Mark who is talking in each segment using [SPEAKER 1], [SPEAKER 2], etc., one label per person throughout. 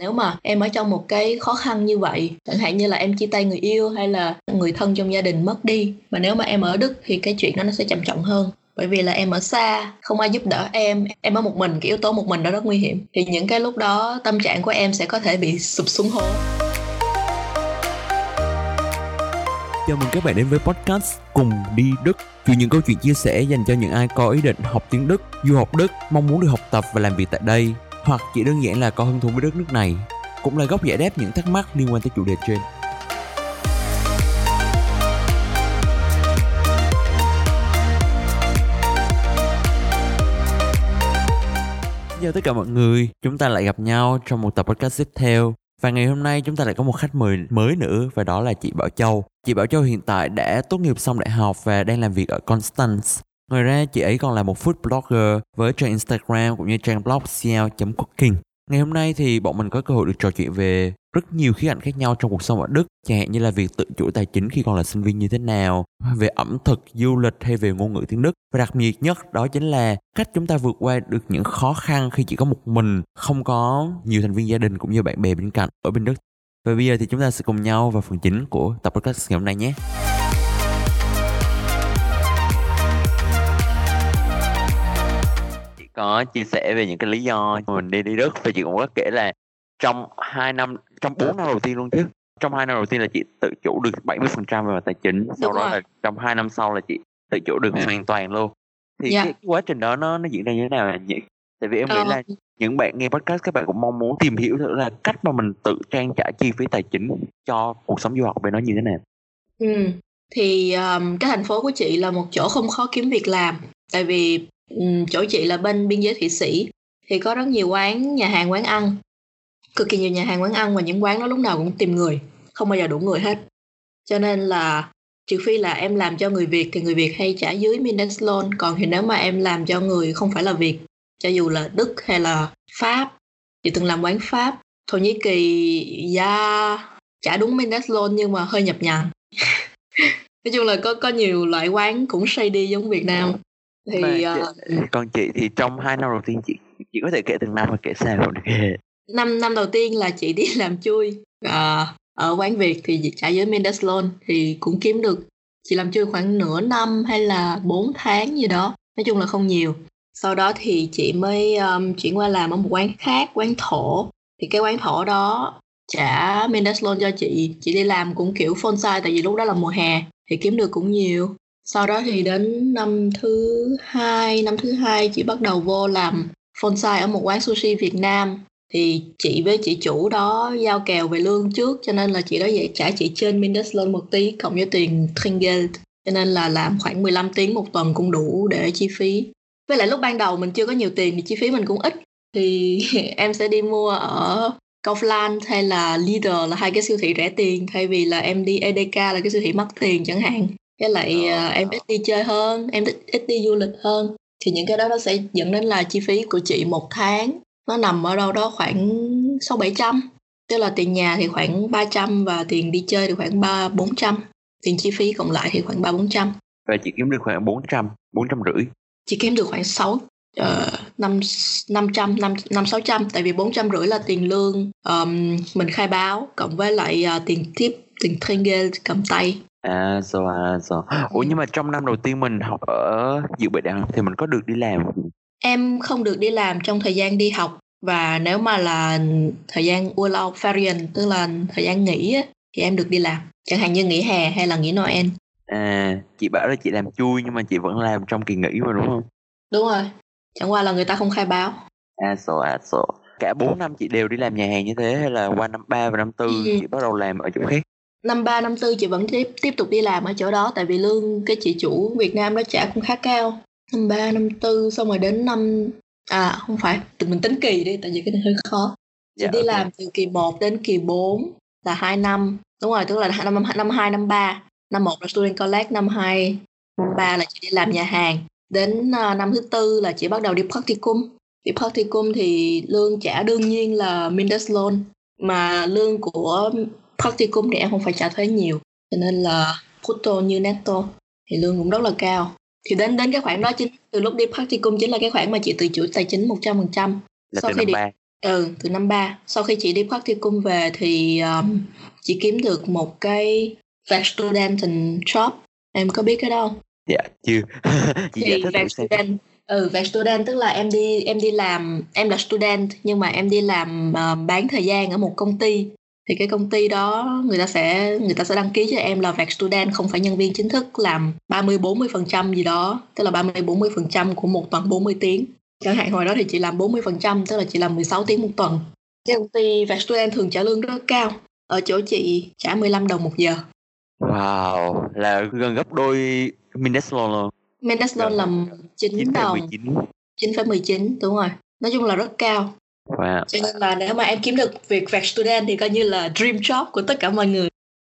[SPEAKER 1] nếu mà em ở trong một cái khó khăn như vậy chẳng hạn như là em chia tay người yêu hay là người thân trong gia đình mất đi mà nếu mà em ở đức thì cái chuyện đó nó sẽ trầm trọng hơn. Bởi vì là em ở xa không ai giúp đỡ em em ở một mình cái yếu tố một mình đó rất nguy hiểm. Thì những cái lúc đó tâm trạng của em sẽ có thể bị sụp xuống hố.
[SPEAKER 2] Chào mừng các bạn đến với podcast Cùng đi Đức. Vì những câu chuyện chia sẻ dành cho những ai có ý định học tiếng Đức, du học Đức, mong muốn được học tập và làm việc tại đây. Hoặc chỉ đơn giản là có hứng thú với đất nước này Cũng là góc giải đáp những thắc mắc liên quan tới chủ đề trên Chào tất cả mọi người, chúng ta lại gặp nhau trong một tập podcast tiếp theo và ngày hôm nay chúng ta lại có một khách mời mới nữa và đó là chị Bảo Châu. Chị Bảo Châu hiện tại đã tốt nghiệp xong đại học và đang làm việc ở Constance. Ngoài ra chị ấy còn là một food blogger với trang Instagram cũng như trang blog cl.cooking. Ngày hôm nay thì bọn mình có cơ hội được trò chuyện về rất nhiều khía cạnh khác nhau trong cuộc sống ở Đức, chẳng hạn như là việc tự chủ tài chính khi còn là sinh viên như thế nào, về ẩm thực, du lịch hay về ngôn ngữ tiếng Đức. Và đặc biệt nhất đó chính là cách chúng ta vượt qua được những khó khăn khi chỉ có một mình, không có nhiều thành viên gia đình cũng như bạn bè bên cạnh ở bên Đức. Và bây giờ thì chúng ta sẽ cùng nhau vào phần chính của tập podcast ngày hôm nay nhé. Có chia sẻ về những cái lý do mình đi đi Đức và chị cũng có kể là trong 2 năm trong 4 năm đầu tiên luôn chứ trong 2 năm đầu tiên là chị tự chủ được 70% về mặt tài chính sau
[SPEAKER 1] Đúng
[SPEAKER 2] đó
[SPEAKER 1] rồi.
[SPEAKER 2] là trong 2 năm sau là chị tự chủ được hoàn toàn luôn thì
[SPEAKER 1] Dạ.
[SPEAKER 2] cái quá trình đó nó nó diễn ra như thế nào hả nhỉ tại vì em nghĩ
[SPEAKER 1] Ờ.
[SPEAKER 2] là những bạn nghe podcast các bạn cũng mong muốn tìm hiểu thử là cách mà mình tự trang trải chi phí tài chính cho cuộc sống du học bên nó như thế nào
[SPEAKER 1] Ừ. Thì um, cái thành phố của chị là một chỗ không khó kiếm việc làm tại vì um, Ừ, chỗ chị là bên biên giới Thụy Sĩ, thì có rất nhiều quán, nhà hàng, quán ăn. Cực kỳ nhiều nhà hàng, quán ăn và những quán đó lúc nào cũng tìm người, không bao giờ đủ người hết. Cho nên là trừ phi là em làm cho người Việt thì người Việt hay trả dưới Mindestlohn còn thì nếu mà em làm cho người không phải là Việt, cho dù là Đức hay là Pháp, chị từng làm quán Pháp, Thổ Nhĩ Kỳ da trả đúng Mindestlohn nhưng mà hơi nhập nhằng. Nói chung là có có nhiều loại quán cũng shady giống Việt Nam thì
[SPEAKER 2] Mà chị-
[SPEAKER 1] ờ,
[SPEAKER 2] còn chị thì trong hai năm đầu tiên chị chị có thể kể từng năm và kể sao được
[SPEAKER 1] năm năm đầu tiên là chị đi làm chui Ờ, ở quán Việt thì chị trả dưới Mindestlohn thì cũng kiếm được chị làm chui khoảng nửa năm hay là 4 tháng gì đó nói chung là không nhiều. Sau đó thì chị mới um, chuyển qua làm ở một quán khác quán thổ. Thì cái quán thổ đó trả Mindestlohn cho chị chị đi làm cũng kiểu phone side tại vì lúc đó là mùa hè thì kiếm được cũng nhiều sau đó thì đến năm thứ hai, năm thứ hai chị bắt đầu vô làm phone side ở một quán sushi Việt Nam. Thì chị với chị chủ đó giao kèo về lương trước, cho nên là chị đó vậy trả chị trên Mindestlohn một tí, cộng với tiền tringle cho nên là làm khoảng 15 tiếng một tuần cũng đủ để chi phí. Với lại lúc ban đầu mình chưa có nhiều tiền thì chi phí mình cũng ít. Thì em sẽ đi mua ở Kaufland hay là Lidl là hai cái siêu thị rẻ tiền, thay vì là em đi EDK là cái siêu thị mắc tiền chẳng hạn với lại
[SPEAKER 2] Ờ.
[SPEAKER 1] à, em ít đi chơi hơn em ít, đi du lịch hơn. Thì những cái đó nó sẽ dẫn đến là chi phí của chị một tháng nó nằm ở đâu đó khoảng sáu bảy trăm. Tức là tiền nhà thì khoảng 300 và tiền đi chơi thì khoảng ba bốn trăm. Tiền chi phí cộng lại thì khoảng ba bốn trăm.
[SPEAKER 2] Và chị kiếm được khoảng 400 400 rưỡi.
[SPEAKER 1] Chị kiếm được khoảng 6 ờ, năm năm trăm năm năm sáu trăm. Tại vì bốn trăm rưỡi là tiền lương ờm, mình khai báo cộng với lại ờ, tiền tip tiền Tringel cầm tay
[SPEAKER 2] à rồi à rồi ủa nhưng mà trong năm đầu tiên mình học ở dự bị đại học thì mình có được đi làm không?
[SPEAKER 1] em không được đi làm trong thời gian đi học. Và nếu mà là thời gian Urlaub Ferien tức là thời gian nghỉ á, thì em được đi làm. Chẳng hạn như nghỉ hè hay là nghỉ Noel.
[SPEAKER 2] À chị bảo là chị làm chui nhưng mà chị vẫn làm trong kỳ nghỉ mà đúng không?
[SPEAKER 1] Đúng rồi. Chẳng qua là người ta không khai báo.
[SPEAKER 2] À rồi à rồi cả 4 năm chị đều đi làm nhà hàng như thế hay là qua năm 3 và năm tư
[SPEAKER 1] Ừ.
[SPEAKER 2] chị bắt đầu làm ở chỗ khác
[SPEAKER 1] năm ba năm tư chị vẫn tiếp tiếp tục đi làm ở chỗ đó tại vì lương cái chị chủ Việt Nam đó trả cũng khá cao. Năm ba năm tư xong rồi đến năm à không phải tụi mình tính kỳ đi tại vì cái này hơi khó. Chị
[SPEAKER 2] Dạ,
[SPEAKER 1] đi
[SPEAKER 2] ok.
[SPEAKER 1] làm từ kỳ 1 đến kỳ 4 là 2 năm. Đúng rồi tức là năm năm hai năm ba. Năm một là student college năm hai năm ba là chị đi làm nhà hàng. Đến à, năm thứ tư là chị bắt đầu đi practicum. Đi practicum thì lương trả đương nhiên là Mindestlohn mà lương của practicum thì em không phải trả thuế nhiều. Cho nên là brutto như netto thì lương cũng rất là cao. Thì đến đến cái khoản đó chính từ lúc đi practicum chính là cái khoản mà chị tự chủ tài chính 100%
[SPEAKER 2] là
[SPEAKER 1] sau
[SPEAKER 2] từ
[SPEAKER 1] khi
[SPEAKER 2] năm
[SPEAKER 1] đi
[SPEAKER 2] ba.
[SPEAKER 1] Ừ từ năm ba. Sau khi chị đi practicum về thì um, chị kiếm được một cái veg student job em có biết cái đó không?
[SPEAKER 2] Dạ chưa. Chị
[SPEAKER 1] thì veg student ừ veg student tức là em đi em đi làm em là student nhưng mà em đi làm uh, bán thời gian ở một công ty thì cái công ty đó người ta sẽ người ta sẽ đăng ký cho em là vẹt student không phải nhân viên chính thức làm 30 40 phần trăm gì đó tức là 30 40 phần trăm của một tuần 40 tiếng. Chẳng hạn hồi đó thì chị làm 40 phần trăm tức là chị làm 16 tiếng một tuần. Cái công ty vẹt student thường trả lương rất cao ở chỗ chị trả 15 đồng một giờ.
[SPEAKER 2] Wow là gần gấp đôi Mindeslon luôn.
[SPEAKER 1] Mindeslon là 9 đồng. 9,19 đúng rồi. Nói chung là rất cao Wow. Cho nên là nếu mà em kiếm được việc vẹt student thì coi như là dream job của tất cả mọi người.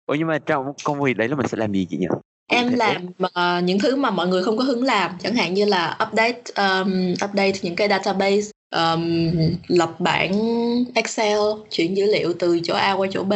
[SPEAKER 2] Ủa nhưng mà trong công việc đấy là mình sẽ làm gì chị nhỉ?
[SPEAKER 1] Em làm uh, những thứ mà mọi người không có hứng làm, chẳng hạn như là update um, update những cái database, um, lập bảng Excel, chuyển dữ liệu từ chỗ A qua chỗ B,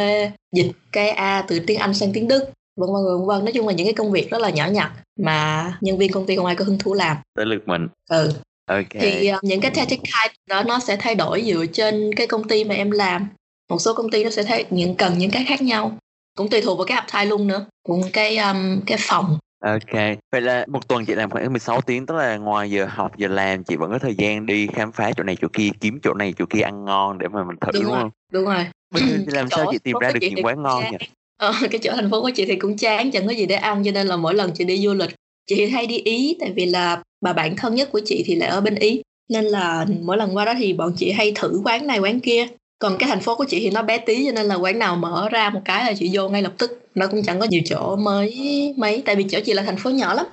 [SPEAKER 1] dịch cái A từ tiếng Anh sang tiếng Đức, vân vân vân vân. Nói chung là những cái công việc rất là nhỏ nhặt mà nhân viên công ty không ai có hứng thú làm.
[SPEAKER 2] Tới lượt mình.
[SPEAKER 1] Ừ.
[SPEAKER 2] Okay.
[SPEAKER 1] Thì uh, những cái tactic đó nó sẽ thay đổi dựa trên cái công ty mà em làm. Một số công ty nó sẽ thấy những cần những cái khác nhau. Cũng tùy thuộc vào cái apply luôn nữa, cũng cái um, cái phòng.
[SPEAKER 2] Ok, vậy là một tuần chị làm khoảng 16 tiếng tức là ngoài giờ học giờ làm chị vẫn có thời gian đi khám phá chỗ này chỗ kia kiếm chỗ này chỗ kia ăn ngon để mà mình thử đúng, đúng
[SPEAKER 1] rồi,
[SPEAKER 2] không?
[SPEAKER 1] Đúng rồi.
[SPEAKER 2] Bây giờ thì làm sao chị tìm ra được những quán ngon nhỉ?
[SPEAKER 1] Ờ, cái chỗ thành phố của chị thì cũng chán chẳng có gì để ăn cho nên là mỗi lần chị đi du lịch chị hay đi ý tại vì là bà bạn thân nhất của chị thì lại ở bên ý. Nên là mỗi lần qua đó thì bọn chị hay thử quán này quán kia. Còn cái thành phố của chị thì nó bé tí cho nên là quán nào mở ra một cái là chị vô ngay lập tức. Nó cũng chẳng có nhiều chỗ mới mấy tại vì chỗ chị là thành phố nhỏ lắm.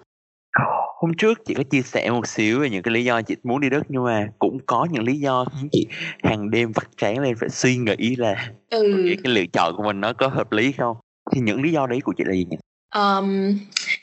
[SPEAKER 2] Hôm trước chị có chia sẻ một xíu về những cái lý do chị muốn đi Đức nhưng mà cũng có những lý do khiến chị hàng đêm vắt trán lên phải suy nghĩ là ừ. cái, cái lựa chọn của mình nó có hợp lý không? Thì những lý do đấy của chị là gì nhỉ?
[SPEAKER 1] Um,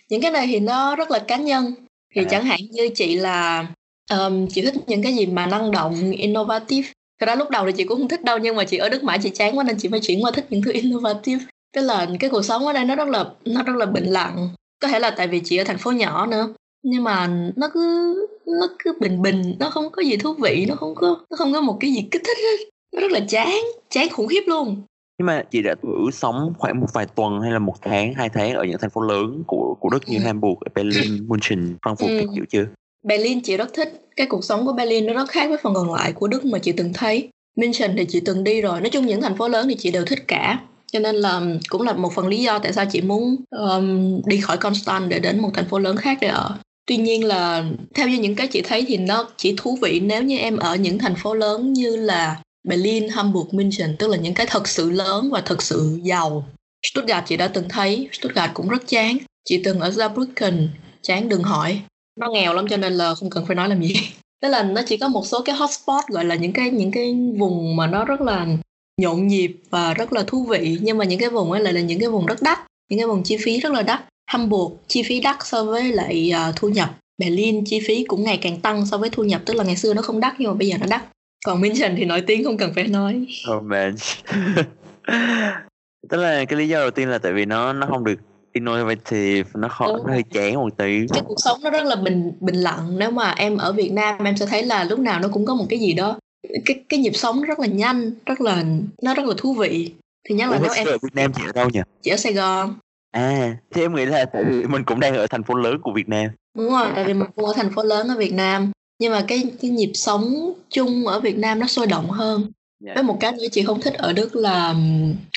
[SPEAKER 1] những cái này thì nó rất là cá nhân thì à. chẳng hạn như chị là um, chị thích những cái gì mà năng động innovative. Thật ra lúc đầu thì chị cũng không thích đâu nhưng mà chị ở đức mãi chị chán quá nên chị phải chuyển qua thích những thứ innovative. Tức là cái cuộc sống ở đây nó rất là nó rất là bình lặng. Có thể là tại vì chị ở thành phố nhỏ nữa nhưng mà nó cứ nó cứ bình bình nó không có gì thú vị nó không có nó không có một cái gì kích thích hết. Nó rất là chán chán khủng khiếp luôn
[SPEAKER 2] nhưng mà chị đã thử sống khoảng một vài tuần hay là một tháng hai tháng ở những thành phố lớn của của đức như ừ. Hamburg, Berlin, München, Frankfurt ừ. các kiểu chưa?
[SPEAKER 1] Berlin chị rất thích. Cái cuộc sống của Berlin nó rất khác với phần còn lại của Đức mà chị từng thấy. München thì chị từng đi rồi. Nói chung những thành phố lớn thì chị đều thích cả. Cho nên là cũng là một phần lý do tại sao chị muốn um, đi khỏi Constant để đến một thành phố lớn khác để ở. Tuy nhiên là theo như những cái chị thấy thì nó chỉ thú vị nếu như em ở những thành phố lớn như là Berlin, Hamburg, München tức là những cái thật sự lớn và thật sự giàu. Stuttgart chị đã từng thấy Stuttgart cũng rất chán. Chị từng ở Saarbrücken chán đừng hỏi. Nó nghèo lắm cho nên là không cần phải nói làm gì. Tức là nó chỉ có một số cái hotspot gọi là những cái những cái vùng mà nó rất là nhộn nhịp và rất là thú vị. Nhưng mà những cái vùng ấy lại là những cái vùng rất đắt những cái vùng chi phí rất là đắt. Hamburg chi phí đắt so với lại uh, thu nhập. Berlin chi phí cũng ngày càng tăng so với thu nhập tức là ngày xưa nó không đắt nhưng mà bây giờ nó đắt còn München thì nổi tiếng không cần phải nói.
[SPEAKER 2] Oh man tức là cái lý do đầu tiên là tại vì nó nó không được innovative nó khó nó hơi chán một tí.
[SPEAKER 1] Cái cuộc sống nó rất là bình bình lặng. Nếu mà em ở Việt Nam em sẽ thấy là lúc nào nó cũng có một cái gì đó. Cái cái nhịp sống rất là nhanh rất là nó rất là thú vị. Thì nhất là Ủa, nếu em
[SPEAKER 2] ở Việt Nam chị ở đâu nhỉ?
[SPEAKER 1] Chị ở Sài Gòn.
[SPEAKER 2] À thì em nghĩ là tại vì mình cũng đang ở thành phố lớn của Việt Nam.
[SPEAKER 1] Đúng rồi tại vì mình cũng ở thành phố lớn ở Việt Nam nhưng mà cái cái nhịp sống chung ở Việt Nam nó sôi động hơn Yeah. Với một cái nữa chị không thích ở Đức là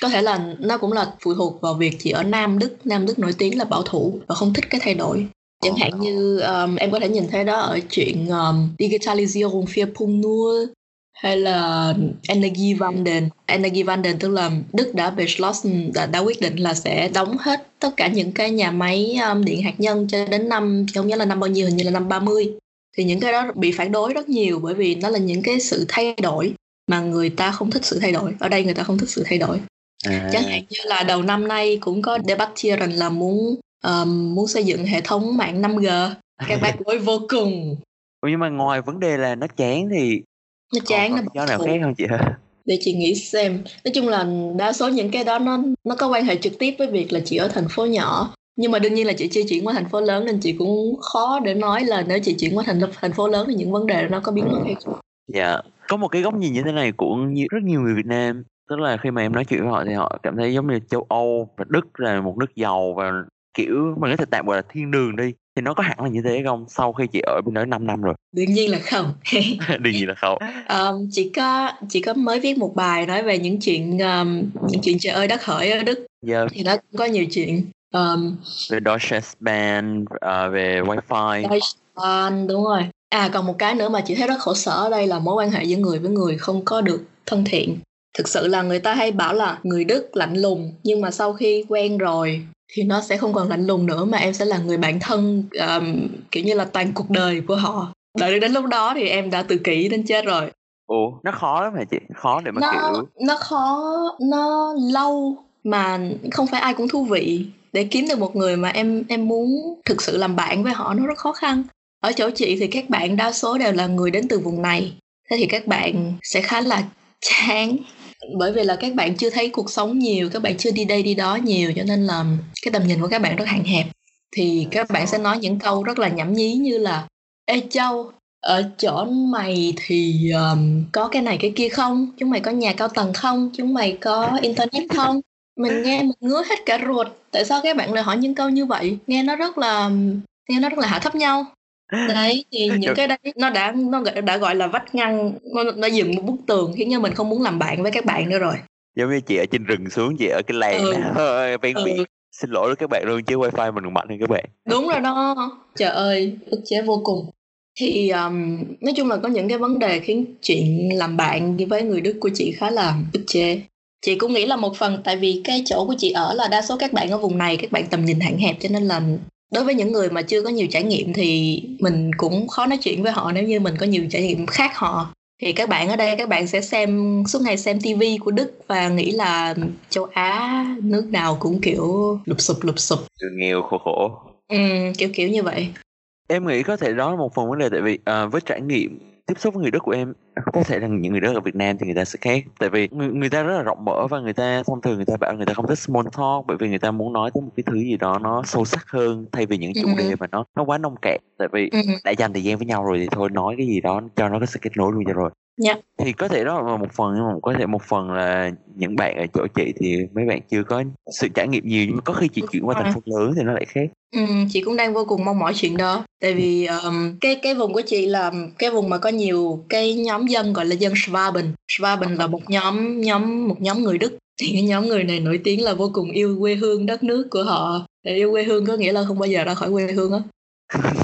[SPEAKER 1] có thể là nó cũng là phụ thuộc vào việc chị ở Nam Đức, Nam Đức nổi tiếng là bảo thủ và không thích cái thay đổi. Chẳng hạn như um, em có thể nhìn thấy đó ở chuyện um, Digitalisierung 4.0 hay là Energiewende. Energiewende tức là Đức đã beschlossen đã, đã quyết định là sẽ đóng hết tất cả những cái nhà máy um, điện hạt nhân cho đến năm không nhớ là năm bao nhiêu hình như là năm 30 thì những cái đó bị phản đối rất nhiều bởi vì nó là những cái sự thay đổi mà người ta không thích sự thay đổi. Ở đây người ta không thích sự thay đổi. À. chẳng hạn như là đầu năm nay cũng có debattieren là muốn um, muốn xây dựng hệ thống mạng 5G các bác đối vô cùng.
[SPEAKER 2] Ủa nhưng mà ngoài vấn đề là nó chán thì
[SPEAKER 1] nó chán nó
[SPEAKER 2] do nào khác không chị? Hả
[SPEAKER 1] để chị nghĩ xem. Nói chung là đa số những cái đó nó nó có quan hệ trực tiếp với việc là chị ở thành phố nhỏ nhưng mà đương nhiên là chị chưa chuyển qua thành phố lớn nên chị cũng khó để nói là nếu chị chuyển qua thành thành phố lớn thì những vấn đề nó có biến mất hay không.
[SPEAKER 2] Dạ. Có một cái góc nhìn như thế này của nhiều, rất nhiều người Việt Nam. Tức là khi mà em nói chuyện với họ thì họ cảm thấy giống như châu Âu và Đức là một nước giàu và kiểu mình có thể tạm gọi là thiên đường đi. Thì nó có hẳn là như thế không? Sau khi chị ở bên đó 5 năm rồi.
[SPEAKER 1] Đương nhiên là không.
[SPEAKER 2] Đương nhiên là không.
[SPEAKER 1] Um, chỉ có chỉ có mới viết một bài nói về những chuyện um, những chuyện trời ơi đất hỡi ở đức.
[SPEAKER 2] Yeah.
[SPEAKER 1] thì nó cũng có nhiều chuyện um,
[SPEAKER 2] về Deutsche Bahn uh, về wifi.
[SPEAKER 1] Deutsche Bahn đúng rồi. À còn một cái nữa mà chị thấy rất khổ sở ở đây là mối quan hệ giữa người với người không có được thân thiện. Thực sự là người ta hay bảo là người đức lạnh lùng nhưng mà sau khi quen rồi thì nó sẽ không còn lạnh lùng nữa mà em sẽ là người bạn thân um, kiểu như là toàn cuộc đời của họ. Đợi đến lúc đó thì em đã tự kỷ đến chết rồi.
[SPEAKER 2] Ủa nó khó lắm hả chị? Khó để mà
[SPEAKER 1] nó,
[SPEAKER 2] kiểu
[SPEAKER 1] nó khó nó lâu mà không phải ai cũng thú vị để kiếm được một người mà em em muốn thực sự làm bạn với họ nó rất khó khăn. Ở chỗ chị thì các bạn đa số đều là người đến từ vùng này. Thế thì các bạn sẽ khá là chán. Bởi vì là các bạn chưa thấy cuộc sống nhiều các bạn chưa đi đây đi đó nhiều cho nên là cái tầm nhìn của các bạn rất hạn hẹp. Thì các bạn sẽ nói những câu rất là nhảm nhí như là ê châu ở chỗ mày thì um, có cái này cái kia không? Chúng mày có nhà cao tầng không? Chúng mày có internet không? Mình nghe mình ngứa hết cả ruột. Tại sao các bạn lại hỏi những câu như vậy? Nghe nó rất là nghe nó rất là hạ thấp nhau. Đấy thì những cái đấy nó đã nó đã gọi là vách ngăn. Nó, nó dựng một bức tường khiến cho mình không muốn làm bạn với các bạn nữa rồi.
[SPEAKER 2] Giống như chị ở trên rừng xuống chị ở cái làng ừ. ven ừ. biển. Xin lỗi các bạn luôn chứ wifi mình mạnh hơn các bạn.
[SPEAKER 1] Đúng rồi đó. Trời ơi ức chế vô cùng. Thì um, nói chung là có những cái vấn đề khiến chuyện làm bạn với người đức của chị khá là ức chế chị cũng nghĩ là một phần tại vì cái chỗ của chị ở là đa số các bạn ở vùng này các bạn tầm nhìn hạn hẹp cho nên là đối với những người mà chưa có nhiều trải nghiệm thì mình cũng khó nói chuyện với họ. Nếu như mình có nhiều trải nghiệm khác họ thì các bạn ở đây các bạn sẽ xem suốt ngày xem tivi của đức và nghĩ là châu á nước nào cũng kiểu lụp sụp lụp sụp.
[SPEAKER 2] Nghèo khổ khổ.
[SPEAKER 1] Ừ, kiểu kiểu như vậy.
[SPEAKER 2] Em nghĩ có thể đó là một phần vấn đề tại vì uh, với trải nghiệm tiếp xúc với người Đức của em có thể là những người Đức ở Việt Nam thì người ta sẽ khác tại vì người, người ta rất là rộng mở và người ta thông thường người ta bảo người ta không thích small talk bởi vì người ta muốn nói tới một cái thứ gì đó nó sâu sắc hơn thay vì những chủ ừ. đề mà nó nó quá nông cạn tại vì ừ. đã dành thời gian với nhau rồi thì thôi nói cái gì đó cho nó có sự kết nối luôn cho rồi.
[SPEAKER 1] Yeah.
[SPEAKER 2] Dạ. thì có thể đó là một phần nhưng mà có thể một phần là những bạn ở chỗ chị thì mấy bạn chưa có sự trải nghiệm nhiều nhưng mà có khi chị chuyển qua thành phố lớn thì nó lại khác.
[SPEAKER 1] Ừ, chị cũng đang vô cùng mong mỏi chuyện đó. Tại vì um, cái cái vùng của chị là cái vùng mà có nhiều cái nhóm dân gọi là dân Schwaben. Schwaben là một nhóm nhóm một nhóm người Đức. Thì cái nhóm người này nổi tiếng là vô cùng yêu quê hương đất nước của họ. Để yêu quê hương có nghĩa là không bao giờ ra khỏi quê hương á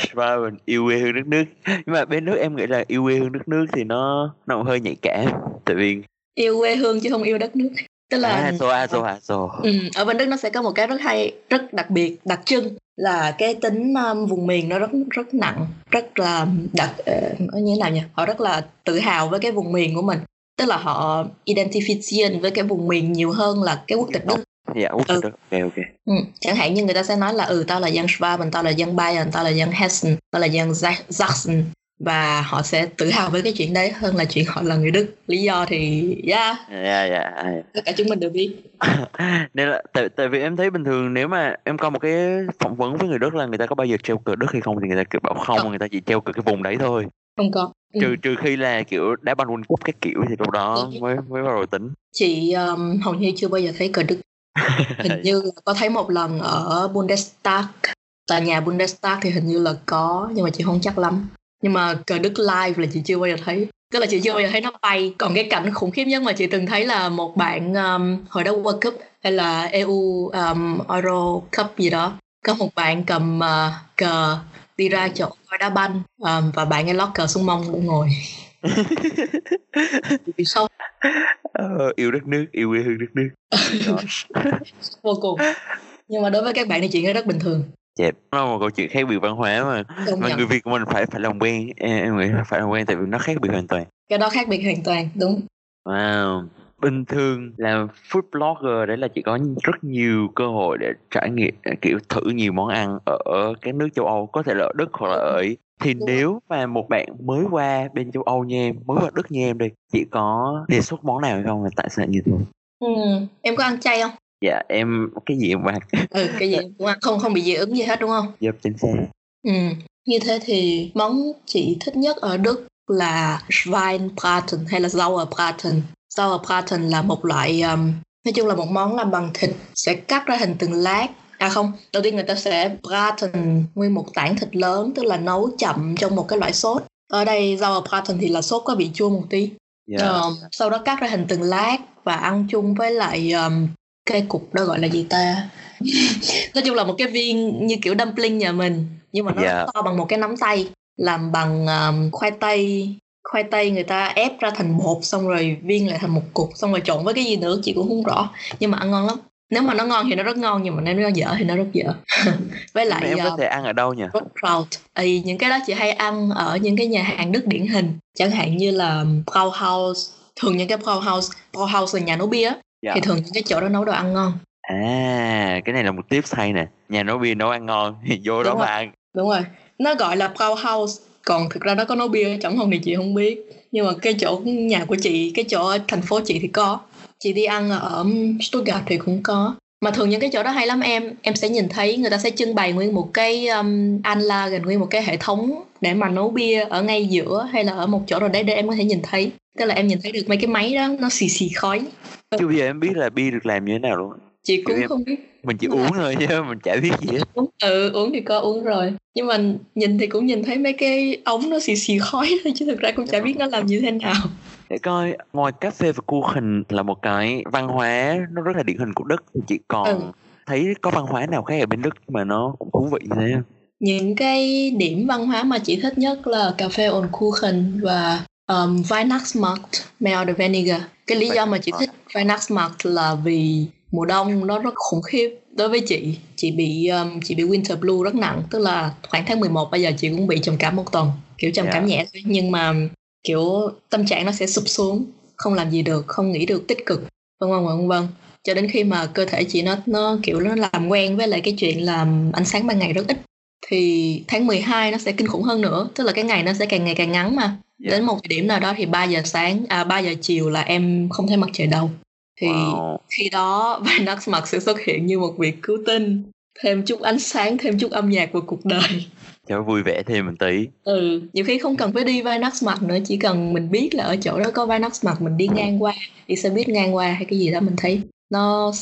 [SPEAKER 2] Schwaben yêu quê hương đất nước. Nhưng mà bên nước em nghĩ là yêu quê hương đất nước thì nó nó hơi nhạy cảm. Tại vì
[SPEAKER 1] yêu quê hương chứ không yêu đất nước. Tức là
[SPEAKER 2] à, so, à, so, à, so.
[SPEAKER 1] Ừ, ở bên đức nó sẽ có một cái rất hay rất đặc biệt đặc trưng là cái tính um, vùng miền nó rất rất nặng rất là đặc uh, như thế nào nhỉ? Họ rất là tự hào với cái vùng miền của mình. Tức là họ identification với cái vùng miền nhiều hơn là cái quốc tịch đức
[SPEAKER 2] dạ tịch ừ. đức ok ok.
[SPEAKER 1] Ừ. chẳng hạn như người ta sẽ nói là ừ tao là dân Schwaben tao là dân Bayern tao là dân Hessen tao là dân Sachsen. Và họ sẽ tự hào với cái chuyện đấy hơn là chuyện họ là người Đức. Lý do thì yeah
[SPEAKER 2] dạ dạ
[SPEAKER 1] tất cả chúng mình đều biết.
[SPEAKER 2] Nên là tại tại vì em thấy bình thường nếu mà em coi một cái phỏng vấn với người Đức là người ta có bao giờ treo cờ Đức hay không thì người ta kiểu bảo không, không. người ta chỉ treo cờ cái vùng đấy thôi.
[SPEAKER 1] Không có.
[SPEAKER 2] Trừ ừ. trừ khi là kiểu đá banh World Cup cái kiểu thì lúc đó mới mới bắt đầu tính.
[SPEAKER 1] Chị um, hầu như chưa bao giờ thấy cờ Đức hình như là có thấy một lần ở Bundestag tòa nhà Bundestag thì hình như là có nhưng mà chị không chắc lắm. Nhưng mà cờ đức live là chị chưa bao giờ thấy. Tức là chị chưa bao giờ thấy nó bay. Còn cái cảnh khủng khiếp nhất mà chị từng thấy là một bạn um, hồi đó World Cup hay là EU um, Euro Cup gì đó. Có một bạn cầm uh, cờ đi ra chỗ coi đá banh um, và bạn ấy lót cờ xuống mông để ngồi vì sao
[SPEAKER 2] uh, yêu đất nước yêu quê hương đất nước.
[SPEAKER 1] Vô cùng. Nhưng mà đối với các bạn thì chuyện đó rất bình thường.
[SPEAKER 2] Dạ, nó là một câu chuyện khác biệt văn hóa mà mà nhận. người Việt của mình phải phải làm quen. Em nghĩ phải làm quen tại vì nó khác biệt hoàn toàn.
[SPEAKER 1] Cái đó khác biệt hoàn toàn đúng.
[SPEAKER 2] Wow bình thường làm food blogger đấy là chỉ có rất nhiều cơ hội để trải nghiệm kiểu thử nhiều món ăn ở các nước châu Âu có thể là ở Đức hoặc là ở Ý thì nếu mà một bạn mới qua bên châu Âu nha em mới qua Đức nha em đi chỉ có đề xuất món nào hay không tại sao như thế?
[SPEAKER 1] Ừ. em có ăn chay không?
[SPEAKER 2] Dạ em cái gì mà
[SPEAKER 1] ừ cái gì cũng ăn không không bị dị ứng gì hết đúng không?
[SPEAKER 2] Dạ chính xác.
[SPEAKER 1] Ừ như thế thì món chị thích nhất ở đức là Schweinebraten hay là Sauerbraten. Sauerbraten là một loại um, nói chung là một món làm bằng thịt sẽ cắt ra hình từng lát à không đầu tiên người ta sẽ braten nguyên một tảng thịt lớn tức là nấu chậm trong một cái loại sốt ở đây rau braten thì là sốt có vị chua một tí yeah. Uh, sau đó cắt ra hình từng lát và ăn chung với lại um, cái cục đó gọi là gì ta nói chung là một cái viên như kiểu dumpling nhà mình nhưng mà nó yeah. To bằng một cái nắm tay làm bằng um, khoai tây khoai tây người ta ép ra thành bột xong rồi viên lại thành một cục xong rồi trộn với cái gì nữa chị cũng không rõ nhưng mà ăn ngon lắm. Nếu mà nó ngon thì nó rất ngon nhưng mà nếu nó dở thì nó rất dở.
[SPEAKER 2] Với lại em có uh, thể ăn ở đâu nhỉ?
[SPEAKER 1] kraut Ê, những cái đó chị hay ăn ở những cái nhà hàng đức điển hình chẳng hạn như là Brauhaus thường những cái Brauhaus Brauhaus là nhà nấu bia dạ. thì thường những cái chỗ đó nấu đồ ăn ngon.
[SPEAKER 2] À cái này là một tips hay nè. Nhà nấu bia nấu ăn ngon thì vô đúng đó
[SPEAKER 1] rồi.
[SPEAKER 2] mà ăn.
[SPEAKER 1] Đúng rồi. Nó gọi là Brauhaus còn thực ra đó có nấu bia chẳng không thì chị không biết. Nhưng mà cái chỗ nhà của chị cái chỗ ở thành phố chị thì có. Chị đi ăn ở Stuttgart thì cũng có. Mà thường những cái chỗ đó hay lắm em. Em sẽ nhìn thấy người ta sẽ trưng bày nguyên một cái um, gần nguyên một cái hệ thống để mà nấu bia ở ngay giữa hay là ở một chỗ nào đấy để em có thể nhìn thấy. Tức là em nhìn thấy được mấy cái máy đó nó xì xì khói.
[SPEAKER 2] Chứ bây giờ em biết là bia được làm như thế nào luôn
[SPEAKER 1] chị cũng không biết.
[SPEAKER 2] mình chỉ uống thôi chứ mình chả biết gì hết.
[SPEAKER 1] Uống, ừ uống thì có uống rồi. Nhưng mà nhìn thì cũng nhìn thấy mấy cái ống nó xì xì khói thôi chứ thực ra cũng chả biết nó làm như thế nào.
[SPEAKER 2] Để coi ngoài cà phê và cua hình là một cái văn hóa nó rất là điển hình của đức. Thì chị còn ừ. thấy có văn hóa nào khác ở bên đức mà nó cũng thú vị như thế không?
[SPEAKER 1] những cái điểm văn hóa mà chị thích nhất là cà phê on Kuchen và um, Weihnachtsmarkt Meer Vinegar cái lý do mà chị thích Weihnachtsmarkt là vì mùa đông nó rất khủng khiếp đối với chị chị bị um, chị bị winter blue rất nặng tức là khoảng tháng 11 bây giờ chị cũng bị trầm cảm một tuần kiểu trầm yeah. cảm nhẹ thôi nhưng mà kiểu tâm trạng nó sẽ sụp xuống không làm gì được không nghĩ được tích cực vân vân vân vân cho đến khi mà cơ thể chị nó nó kiểu nó làm quen với lại cái chuyện làm ánh sáng ban ngày rất ít thì tháng 12 nó sẽ kinh khủng hơn nữa tức là cái ngày nó sẽ càng ngày càng ngắn mà yeah. Dạ. đến một điểm nào đó thì 3 giờ sáng à 3 giờ chiều là em không thấy mặt trời đâu thì wow. khi đó Vanax mặt sẽ xuất hiện như một việc cứu tinh thêm chút ánh sáng thêm chút âm nhạc vào cuộc đời
[SPEAKER 2] cho vui vẻ thêm một tí
[SPEAKER 1] ừ nhiều khi không cần phải đi Vinax mặt nữa chỉ cần mình biết là ở chỗ đó có Vinax mặt mình đi ngang qua đi xe buýt ngang qua hay cái gì đó mình thấy nó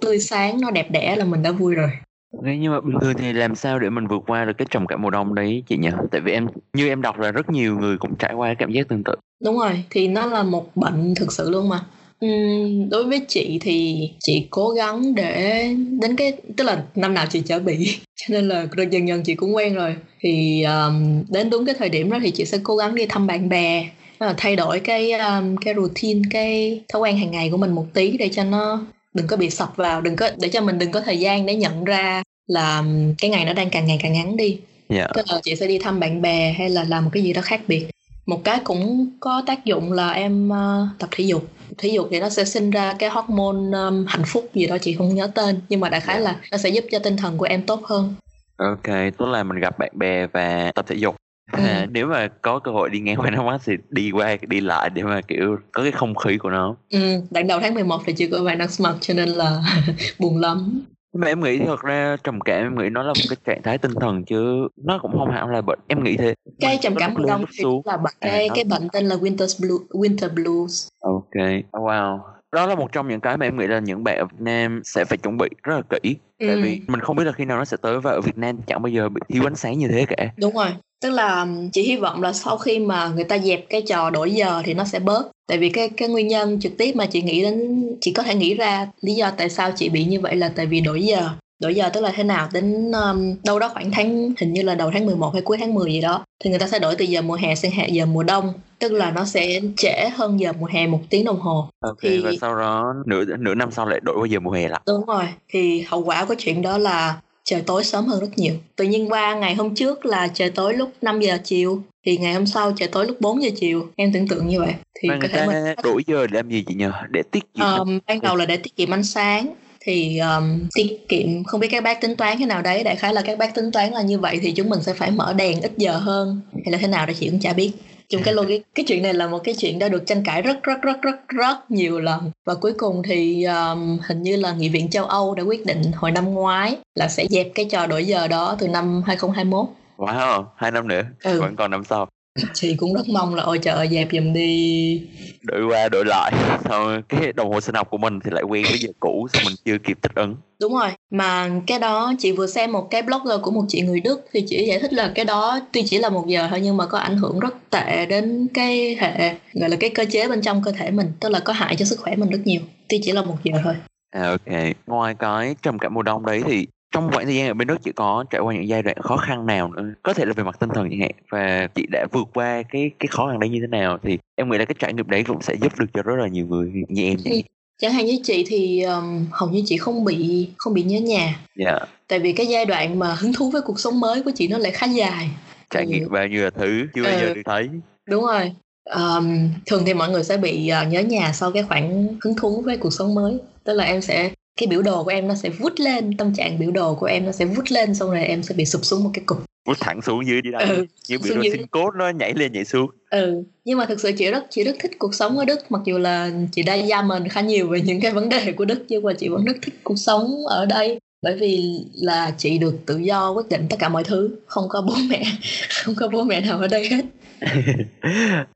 [SPEAKER 1] tươi sáng nó đẹp đẽ là mình đã vui rồi
[SPEAKER 2] Ok, nhưng mà bình thường thì làm sao để mình vượt qua được cái trầm cảm mùa đông đấy chị nhỉ? Tại vì em như em đọc là rất nhiều người cũng trải qua cảm giác tương tự.
[SPEAKER 1] Đúng rồi, thì nó là một bệnh thực sự luôn mà. Uhm, đối với chị thì chị cố gắng để đến cái tức là năm nào chị chả bị. Cho nên là dần dần chị cũng quen rồi. Thì um, đến đúng cái thời điểm đó thì chị sẽ cố gắng đi thăm bạn bè là thay đổi cái um, cái routine cái thói quen hàng ngày của mình một tí để cho nó đừng có bị sập vào đừng có để cho mình đừng có thời gian để nhận ra là cái ngày nó đang càng ngày càng ngắn đi. Yeah. tức là chị sẽ đi thăm bạn bè hay là làm một cái gì đó khác biệt. Một cái cũng có tác dụng là em uh, tập thể dục thể dục thì nó sẽ sinh ra cái hormone um, hạnh phúc gì đó chị không nhớ tên nhưng mà đại khái là nó sẽ giúp cho tinh thần của em tốt hơn.
[SPEAKER 2] Ok tức là mình gặp bạn bè và tập thể dục. Ừ. à, nếu mà có cơ hội đi ngang qua nó thì đi qua đi lại để mà kiểu có cái không khí của nó.
[SPEAKER 1] Ừ đoạn đầu tháng 11 thì chưa có bạn đăng smart cho nên là buồn lắm
[SPEAKER 2] mà em nghĩ thật ra trầm cảm em nghĩ nó là một cái trạng thái tinh thần chứ nó cũng không hẳn là bệnh. Em nghĩ thế.
[SPEAKER 1] Cái trầm cảm mùa đông là bệnh à, cái à, cái bệnh tên là winter blue winter blues.
[SPEAKER 2] Ok. Wow đó là một trong những cái mà em nghĩ là những bạn ở Việt Nam sẽ phải chuẩn bị rất là kỹ. Ừ. tại vì mình không biết là khi nào nó sẽ tới và ở Việt Nam chẳng bao giờ bị thiếu ánh sáng như thế cả.
[SPEAKER 1] Đúng rồi. Tức là chị hy vọng là sau khi mà người ta dẹp cái trò đổi giờ thì nó sẽ bớt. Tại vì cái cái nguyên nhân trực tiếp mà chị nghĩ đến chị có thể nghĩ ra lý do tại sao chị bị như vậy là tại vì đổi giờ đổi giờ tức là thế nào? Đến um, đâu đó khoảng tháng hình như là đầu tháng 11 hay cuối tháng 10 gì đó. Thì người ta sẽ đổi từ giờ mùa hè sang hè giờ mùa đông. Tức là nó sẽ trễ hơn giờ mùa hè một tiếng đồng hồ.
[SPEAKER 2] Ok thì... và sau đó nửa nửa năm sau lại đổi qua giờ mùa hè lại.
[SPEAKER 1] Đúng rồi. Thì hậu quả của chuyện đó là trời tối sớm hơn rất nhiều. Tự nhiên qua ngày hôm trước là trời tối lúc 5 giờ chiều thì ngày hôm sau trời tối lúc 4 giờ chiều. Em tưởng tượng như vậy. Thì
[SPEAKER 2] có thể mình đổi giờ để làm gì chị nhờ? Để tiết kiệm.
[SPEAKER 1] Um, ban đầu là để tiết kiệm ánh sáng thì um, tiết kiệm không biết các bác tính toán thế nào đấy. Đại khái là các bác tính toán là như vậy thì chúng mình sẽ phải mở đèn ít giờ hơn. Hay là thế nào đó chị cũng chả biết. Chung cái logic cái chuyện này là một cái chuyện đã được tranh cãi rất rất rất rất rất nhiều lần. Và cuối cùng thì um, hình như là nghị viện châu Âu đã quyết định hồi năm ngoái là sẽ dẹp cái trò đổi giờ đó từ năm 2021
[SPEAKER 2] Wow, hai năm nữa, ừ. vẫn còn năm sau.
[SPEAKER 1] Chị cũng rất mong là ôi trời dẹp giùm đi.
[SPEAKER 2] Đổi qua đổi lại. Xong cái đồng hồ sinh học của mình thì lại quen với giờ cũ xong mình chưa kịp thích ứng.
[SPEAKER 1] Đúng rồi. Mà cái đó chị vừa xem một cái blogger của một chị người đức thì chị giải thích là cái đó tuy chỉ là một giờ thôi nhưng mà có ảnh hưởng rất tệ đến cái hệ gọi là cái cơ chế bên trong cơ thể mình tức là có hại cho sức khỏe mình rất nhiều. Tuy chỉ là một giờ thôi.
[SPEAKER 2] À, ok. Ngoài cái trầm cảm mùa đông đấy thì trong khoảng thời gian ở bên Đức chị có trải qua những giai đoạn khó khăn nào nữa có thể là về mặt tinh thần chẳng hạn và chị đã vượt qua cái cái khó khăn đấy như thế nào thì em nghĩ là cái trải nghiệm đấy cũng sẽ giúp được cho rất là nhiều người như em vậy
[SPEAKER 1] chẳng hạn như chị thì um, hầu như chị không bị không bị nhớ nhà.
[SPEAKER 2] Dạ. Yeah.
[SPEAKER 1] tại vì cái giai đoạn mà hứng thú với cuộc sống mới của chị nó lại khá dài.
[SPEAKER 2] Trải nghiệm bao nhiêu là thứ chưa bao giờ ừ. được thấy.
[SPEAKER 1] Đúng rồi. Um, thường thì mọi người sẽ bị uh, nhớ nhà sau cái khoảng hứng thú với cuộc sống mới. Tức là em sẽ cái biểu đồ của em nó sẽ vút lên tâm trạng biểu đồ của em nó sẽ vút lên xong rồi em sẽ bị sụp xuống một cái cục.
[SPEAKER 2] Vút thẳng xuống dưới đi đâu ừ, như biểu đồ xin cốt nó nhảy lên nhảy xuống.
[SPEAKER 1] Ừ nhưng mà thực sự chị rất chị rất thích cuộc sống ở đức. Mặc dù là chị đã gia mình khá nhiều về những cái vấn đề của đức nhưng mà chị vẫn rất thích cuộc sống ở đây. Bởi vì là chị được tự do quyết định tất cả mọi thứ. Không có bố mẹ không có bố mẹ nào ở đây hết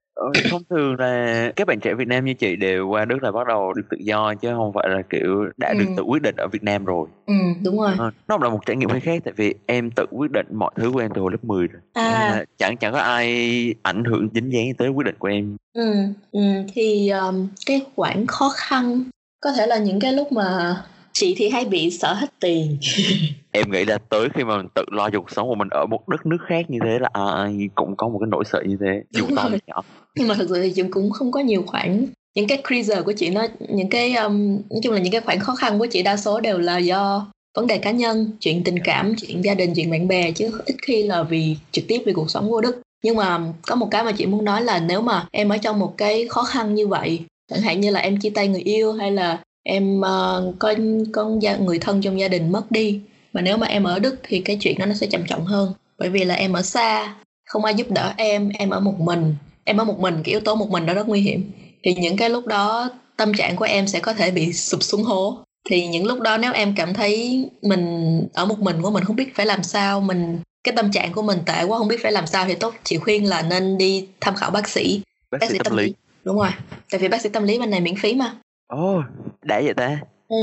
[SPEAKER 2] thông thường là các bạn trẻ Việt Nam như chị đều qua Đức là bắt đầu được tự do chứ không phải là kiểu đã ừ. được tự quyết định ở Việt Nam rồi.
[SPEAKER 1] Ừ, đúng rồi.
[SPEAKER 2] À, nó là một trải nghiệm hơi khác tại vì em tự quyết định mọi thứ của em từ hồi lớp 10 rồi. À. chẳng chẳng có ai ảnh hưởng dính dáng tới quyết định của em.
[SPEAKER 1] Ừ, ừ thì um, cái khoản khó khăn có thể là những cái lúc mà chị thì hay bị sợ hết tiền
[SPEAKER 2] em nghĩ là tới khi mà mình tự lo cho cuộc sống của mình ở một đất nước khác như thế là ai cũng có một cái nỗi sợ như thế dù to hay nhỏ
[SPEAKER 1] nhưng mà thực sự thì chị cũng không có nhiều khoản. Những cái creaser của chị nó những cái um, nói chung là những cái khoản khó khăn của chị đa số đều là do vấn đề cá nhân chuyện tình cảm chuyện gia đình chuyện bạn bè chứ ít khi là vì trực tiếp vì cuộc sống của đức. Nhưng mà có một cái mà chị muốn nói là nếu mà em ở trong một cái khó khăn như vậy chẳng hạn như là em chia tay người yêu hay là em uh, có con gia, người thân trong gia đình mất đi mà nếu mà em ở đức thì cái chuyện đó nó sẽ trầm trọng hơn. Bởi vì là em ở xa không ai giúp đỡ em em ở một mình em ở một mình cái yếu tố một mình đó rất nguy hiểm. Thì những cái lúc đó tâm trạng của em sẽ có thể bị sụp xuống hố. Thì những lúc đó nếu em cảm thấy mình ở một mình của mình không biết phải làm sao mình cái tâm trạng của mình tệ quá không biết phải làm sao thì tốt chị khuyên là nên đi tham khảo bác sĩ.
[SPEAKER 2] Bác, bác sĩ tâm, tâm lý. lý.
[SPEAKER 1] Đúng rồi. Tại vì bác sĩ tâm lý bên này miễn phí mà.
[SPEAKER 2] Ồ oh, đã vậy ta. Ừ.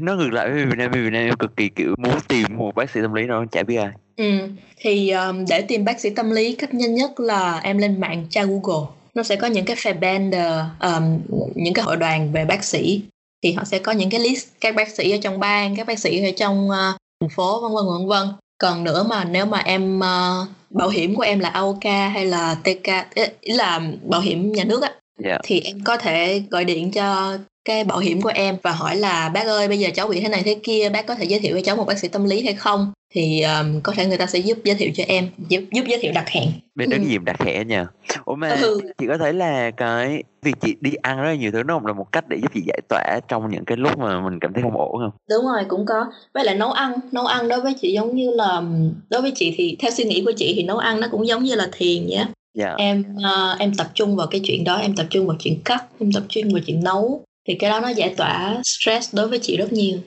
[SPEAKER 2] Nó ngược lại với Việt Nam Việt Nam em cực kỳ kiểu muốn tìm một bác sĩ tâm lý nào chả biết ai
[SPEAKER 1] ừ thì um, để tìm bác sĩ tâm lý cách nhanh nhất là em lên mạng tra Google. Nó sẽ có những cái fair um, những cái hội đoàn về bác sĩ. Thì họ sẽ có những cái list các bác sĩ ở trong bang các bác sĩ ở trong uh, thành phố vân vân vân vân. Còn nữa mà nếu mà em uh, bảo hiểm của em là AOK hay là TK ý là bảo hiểm nhà nước á yeah. Dạ. thì em có thể gọi điện cho cái bảo hiểm của em và hỏi là bác ơi bây giờ cháu bị thế này thế kia bác có thể giới thiệu cho cháu một bác sĩ tâm lý hay không thì um, có thể người ta sẽ giúp giới thiệu cho em giúp, giúp giới thiệu đặt hẹn
[SPEAKER 2] bên đó ừ. gì đặt hẹn nhờ ủa mà ừ. chị có thấy là cái việc chị đi ăn rất là nhiều thứ nó là một cách để giúp chị giải tỏa trong những cái lúc mà mình cảm thấy không ổn không
[SPEAKER 1] đúng rồi cũng có với lại nấu ăn nấu ăn đối với chị giống như là đối với chị thì theo suy nghĩ của chị thì nấu ăn nó cũng giống như là thiền nhé yeah. em uh, em tập trung vào cái chuyện đó em tập trung vào chuyện cắt em tập trung vào chuyện nấu. Thì cái đó nó giải tỏa stress đối với chị rất nhiều.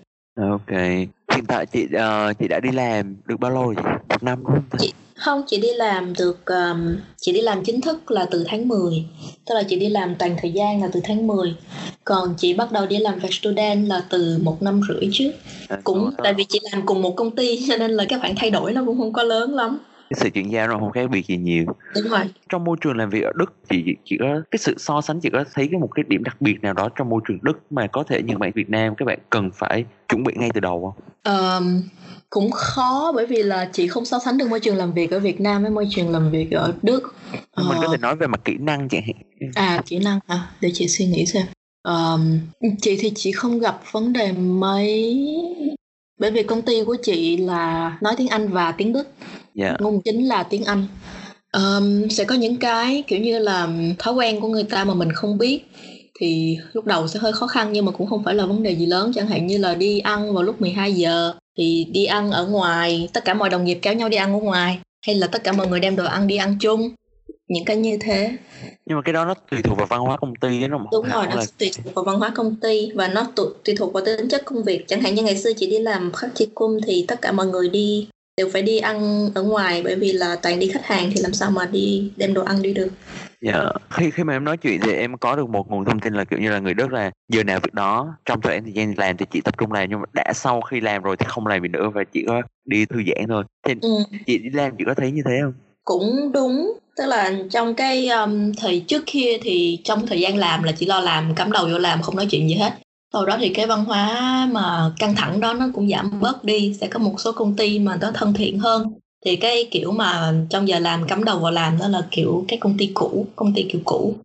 [SPEAKER 2] Ok. Hiện tại chị uh, chị đã đi làm được bao lâu rồi? Một năm đúng không
[SPEAKER 1] chị không chị đi làm được um, chị đi làm chính thức là từ tháng 10 tức là chị đi làm toàn thời gian là từ tháng 10 còn chị bắt đầu đi làm về student là từ một năm rưỡi trước. À, cũng tại vì chị làm cùng một công ty cho nên là cái khoản thay đổi nó cũng không có lớn lắm
[SPEAKER 2] sự chuyển giao nó không khác biệt gì nhiều
[SPEAKER 1] đúng rồi
[SPEAKER 2] trong môi trường làm việc ở đức chị chỉ có cái sự so sánh chỉ có thấy cái một cái điểm đặc biệt nào đó trong môi trường đức mà có thể những bạn việt nam các bạn cần phải chuẩn bị ngay từ đầu không
[SPEAKER 1] um, cũng khó bởi vì là chị không so sánh được môi trường làm việc ở Việt Nam với môi trường làm việc ở Đức.
[SPEAKER 2] Mình uh, có thể nói về mặt kỹ năng chẳng hạn.
[SPEAKER 1] À kỹ năng à để chị suy nghĩ xem. Um, chị thì chị không gặp vấn đề mấy bởi vì công ty của chị là nói tiếng Anh và tiếng Đức yeah. Dạ. ngôn chính là tiếng Anh um, sẽ có những cái kiểu như là thói quen của người ta mà mình không biết thì lúc đầu sẽ hơi khó khăn nhưng mà cũng không phải là vấn đề gì lớn chẳng hạn như là đi ăn vào lúc 12 giờ thì đi ăn ở ngoài tất cả mọi đồng nghiệp kéo nhau đi ăn ở ngoài hay là tất cả mọi người đem đồ ăn đi ăn chung những cái như thế
[SPEAKER 2] nhưng mà cái đó nó tùy thuộc vào văn hóa công ty
[SPEAKER 1] đó đúng rồi nó là... tùy thuộc vào văn hóa công ty và nó tùy, tùy thuộc vào tính chất công việc chẳng hạn như ngày xưa chị đi làm khắc chi cung thì tất cả mọi người đi đều phải đi ăn ở ngoài bởi vì là toàn đi khách hàng thì làm sao mà đi đem đồ ăn đi được
[SPEAKER 2] Dạ, khi khi mà em nói chuyện thì em có được một nguồn thông tin là kiểu như là người Đức là giờ nào việc đó trong thời gian làm thì chị tập trung làm nhưng mà đã sau khi làm rồi thì không làm việc nữa và chỉ có đi thư giãn thôi. Thì ừ. chị đi làm chị có thấy như thế không?
[SPEAKER 1] Cũng đúng, tức là trong cái um, thời trước kia thì trong thời gian làm là chỉ lo làm cắm đầu vô làm không nói chuyện gì hết sau đó thì cái văn hóa mà căng thẳng đó nó cũng giảm bớt đi sẽ có một số công ty mà nó thân thiện hơn. Thì cái kiểu mà trong giờ làm cắm đầu vào làm đó là kiểu cái công ty cũ công ty kiểu cũ.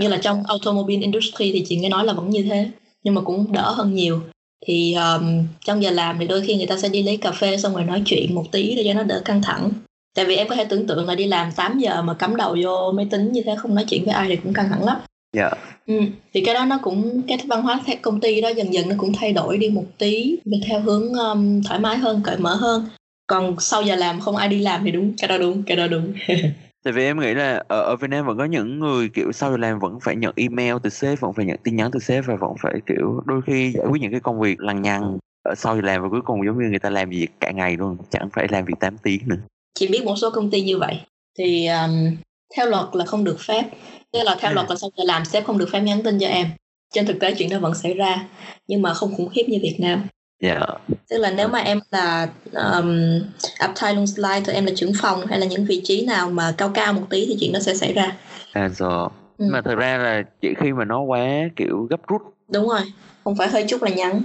[SPEAKER 1] Như là trong automobile industry thì chị nghe nói là vẫn như thế nhưng mà cũng đỡ hơn nhiều. Thì um, trong giờ làm thì đôi khi người ta sẽ đi lấy cà phê xong rồi nói chuyện một tí để cho nó đỡ căng thẳng. Tại vì em có thể tưởng tượng là đi làm 8 giờ mà cắm đầu vô máy tính như thế không nói chuyện với ai thì cũng căng thẳng lắm
[SPEAKER 2] dạ.
[SPEAKER 1] Ừ. thì cái đó nó cũng cái văn hóa theo công ty đó dần dần nó cũng thay đổi đi một tí theo hướng um, thoải mái hơn cởi mở hơn. Còn sau giờ làm không ai đi làm thì đúng cái đó đúng cái đó đúng.
[SPEAKER 2] Tại vì em nghĩ là ở, ở Việt Nam vẫn có những người kiểu sau giờ làm vẫn phải nhận email từ sếp vẫn phải nhận tin nhắn từ sếp và vẫn phải kiểu đôi khi giải quyết những cái công việc lằng nhằng ở sau giờ làm và cuối cùng giống như người ta làm việc cả ngày luôn chẳng phải làm việc 8 tiếng nữa.
[SPEAKER 1] Chị biết một số công ty như vậy thì um, theo luật là không được phép tức là theo ừ. luật là sau giờ làm sếp không được phép nhắn tin cho em trên thực tế chuyện đó vẫn xảy ra nhưng mà không khủng khiếp như Việt Nam
[SPEAKER 2] Yeah.
[SPEAKER 1] Tức là nếu mà em là um, Abteilungsleiter, thì em là trưởng phòng hay là những vị trí nào mà cao cao một tí thì chuyện đó sẽ xảy ra.
[SPEAKER 2] À rồi. Ừ. Mà thật ra là chỉ khi mà nó quá kiểu gấp rút.
[SPEAKER 1] Đúng rồi. Không phải hơi chút là nhắn.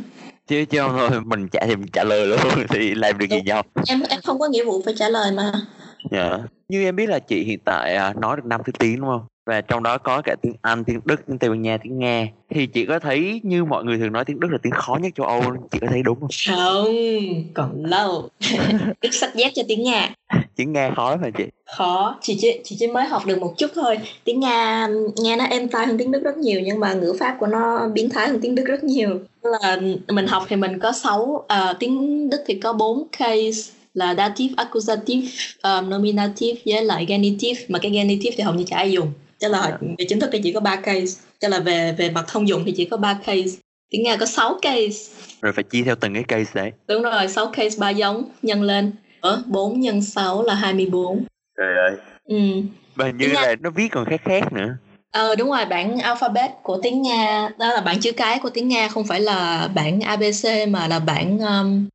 [SPEAKER 2] Chứ chứ không thôi mình trả thì mình trả lời luôn thì làm được Đúng. gì nhau.
[SPEAKER 1] Em em không có nghĩa vụ phải trả lời mà.
[SPEAKER 2] Dạ. Yeah. Như em biết là chị hiện tại à, nói được năm thứ tiếng đúng không? Và trong đó có cả tiếng Anh, tiếng Đức, tiếng Tây Ban Nha, tiếng Nga. Thì chị có thấy như mọi người thường nói tiếng Đức là tiếng khó nhất châu Âu chị có thấy đúng không?
[SPEAKER 1] Không, còn lâu. Đức sách dép cho tiếng Nga.
[SPEAKER 2] Tiếng Nga khó lắm hả chị?
[SPEAKER 1] Khó, chị chỉ, chị chỉ mới học được một chút thôi. Tiếng Nga nghe nó êm tai hơn tiếng Đức rất nhiều Nhưng mà ngữ pháp của nó biến thái hơn tiếng Đức rất nhiều. Là mình học thì mình có 6 uh, à, tiếng Đức thì có 4 case là dative, accusative, um, nominative với lại genitive. Mà cái genitive thì hầu như chả ai dùng cho là dạ. về chính thức thì chỉ có ba case. Cho là về về mặt thông dụng thì chỉ có ba case. Tiếng nga có 6 case.
[SPEAKER 2] Rồi phải chia theo từng cái case đấy
[SPEAKER 1] đúng rồi 6 case ba giống nhân lên. Ở 4 nhân 6 là 24
[SPEAKER 2] trời ơi. Ừ. Và như là nó viết còn khác khác nữa.
[SPEAKER 1] Ờ đúng rồi, bản alphabet của tiếng Nga đó là bản chữ cái của tiếng Nga không phải là bản ABC mà là bản um,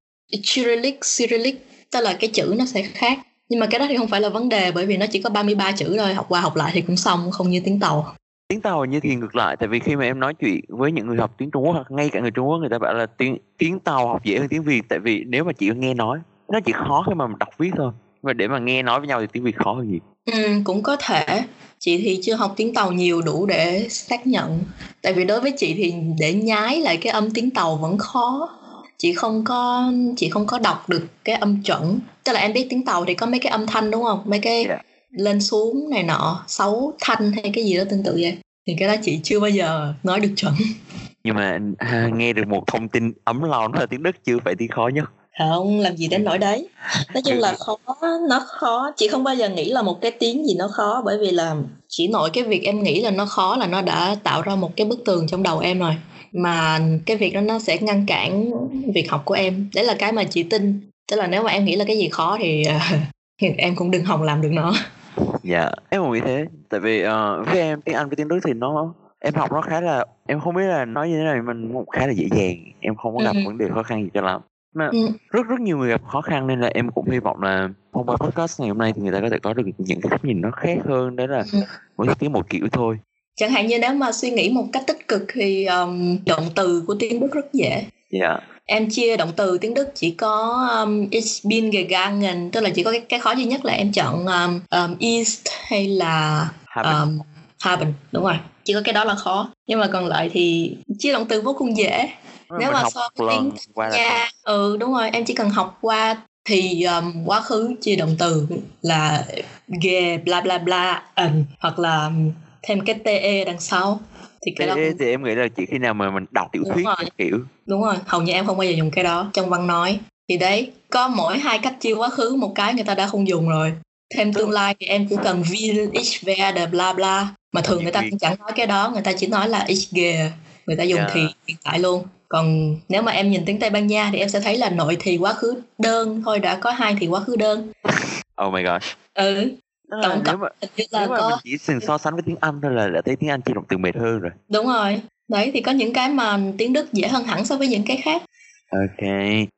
[SPEAKER 1] Cyrillic Cyrillic tức là cái chữ nó sẽ khác nhưng mà cái đó thì không phải là vấn đề bởi vì nó chỉ có 33 chữ thôi học qua học lại thì cũng xong không như tiếng tàu.
[SPEAKER 2] Tiếng tàu như thì ngược lại tại vì khi mà em nói chuyện với những người học tiếng trung quốc hoặc ngay cả người trung quốc người ta bảo là tiếng tiếng tàu học dễ hơn tiếng việt tại vì nếu mà chỉ nghe nói nó chỉ khó khi mà mình đọc viết thôi. Và để mà nghe nói với nhau thì tiếng việt khó hơn gì.
[SPEAKER 1] Ừ, cũng có thể. Chị thì chưa học tiếng tàu nhiều đủ để xác nhận. Tại vì đối với chị thì để nhái lại cái âm tiếng tàu vẫn khó. Chị không có chị không có đọc được cái âm chuẩn tức là em biết tiếng tàu thì có mấy cái âm thanh đúng không? Mấy cái yeah. Dạ. lên xuống này nọ sáu thanh hay cái gì đó tương tự vậy. Thì cái đó chị chưa bao giờ nói được chuẩn.
[SPEAKER 2] Nhưng mà à, nghe được một thông tin ấm lòng là tiếng đức chưa? Phải tiếng khó nhất.
[SPEAKER 1] Không làm gì đến nỗi đấy. Nói chung là khó nó khó. Chị không bao giờ nghĩ là một cái tiếng gì nó khó bởi vì là chỉ nội cái việc em nghĩ là nó khó là nó đã tạo ra một cái bức tường trong đầu em rồi. Mà cái việc đó nó sẽ ngăn cản việc học của em. Đấy là cái mà chị tin tức là nếu mà em nghĩ là cái gì khó thì uh, em cũng đừng hòng làm được nó
[SPEAKER 2] dạ em cũng nghĩ thế tại vì uh, với em tiếng anh với tiếng đức thì nó em học nó khá là em không biết là nói như thế này mình khá là dễ dàng em không có gặp ừ. vấn đề khó khăn gì cho lắm mà ừ. rất rất nhiều người gặp khó khăn nên là em cũng hy vọng là thông qua podcast ngày hôm nay thì người ta có thể có được những cái cách nhìn nó khác hơn đấy là ừ. mỗi tiếng một kiểu thôi
[SPEAKER 1] chẳng hạn như nếu mà suy nghĩ một cách tích cực thì um, động từ của tiếng đức rất dễ
[SPEAKER 2] yeah.
[SPEAKER 1] Em chia động từ tiếng đức chỉ có um, ich bin gegangen tức là chỉ có cái, cái khó duy nhất là em chọn um, um, ist hay là haben. Um, haben đúng rồi. Chỉ có cái đó là khó. Nhưng mà còn lại thì chia động từ vô cùng dễ. Nếu mà so với tiếng nha ừ đúng rồi em chỉ cần học qua thì um, quá khứ chia động từ là ge bla bla bla ẩn hoặc là thêm cái te đằng sau
[SPEAKER 2] thì cái đó cũng... thì em nghĩ là chỉ khi nào mà mình đọc tiểu thuyết kiểu.
[SPEAKER 1] Đúng rồi. Hầu như em không bao giờ dùng cái đó trong văn nói. Thì đấy có mỗi hai cách chia quá khứ một cái người ta đã không dùng rồi. Thêm tương lai thì em chỉ cần will ich werde bla bla. Mà thường người ta cũng chẳng nói cái đó người ta chỉ nói là ich gehe người ta dùng yeah. thì hiện tại luôn. Còn nếu mà em nhìn tiếng Tây Ban Nha thì em sẽ thấy là nội thì quá khứ đơn. Thôi đã có hai thì quá khứ đơn.
[SPEAKER 2] Oh my gosh.
[SPEAKER 1] Ừ
[SPEAKER 2] tổng cộng nếu mà, nếu mà có... mình chỉ dừng so sánh với tiếng Anh thôi là đã thấy tiếng Anh chỉ động từ mệt hơn rồi
[SPEAKER 1] đúng rồi đấy thì có những cái mà tiếng Đức dễ hơn hẳn so với những cái khác
[SPEAKER 2] Ok.